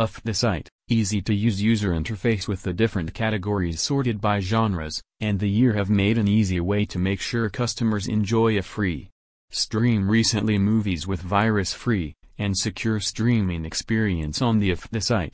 Afdah site, easy to use user interface with the different categories sorted by genres, and the year have made an easy way to make sure customers enjoy a free stream recently movies with virus-free and secure streaming experience on the of the site.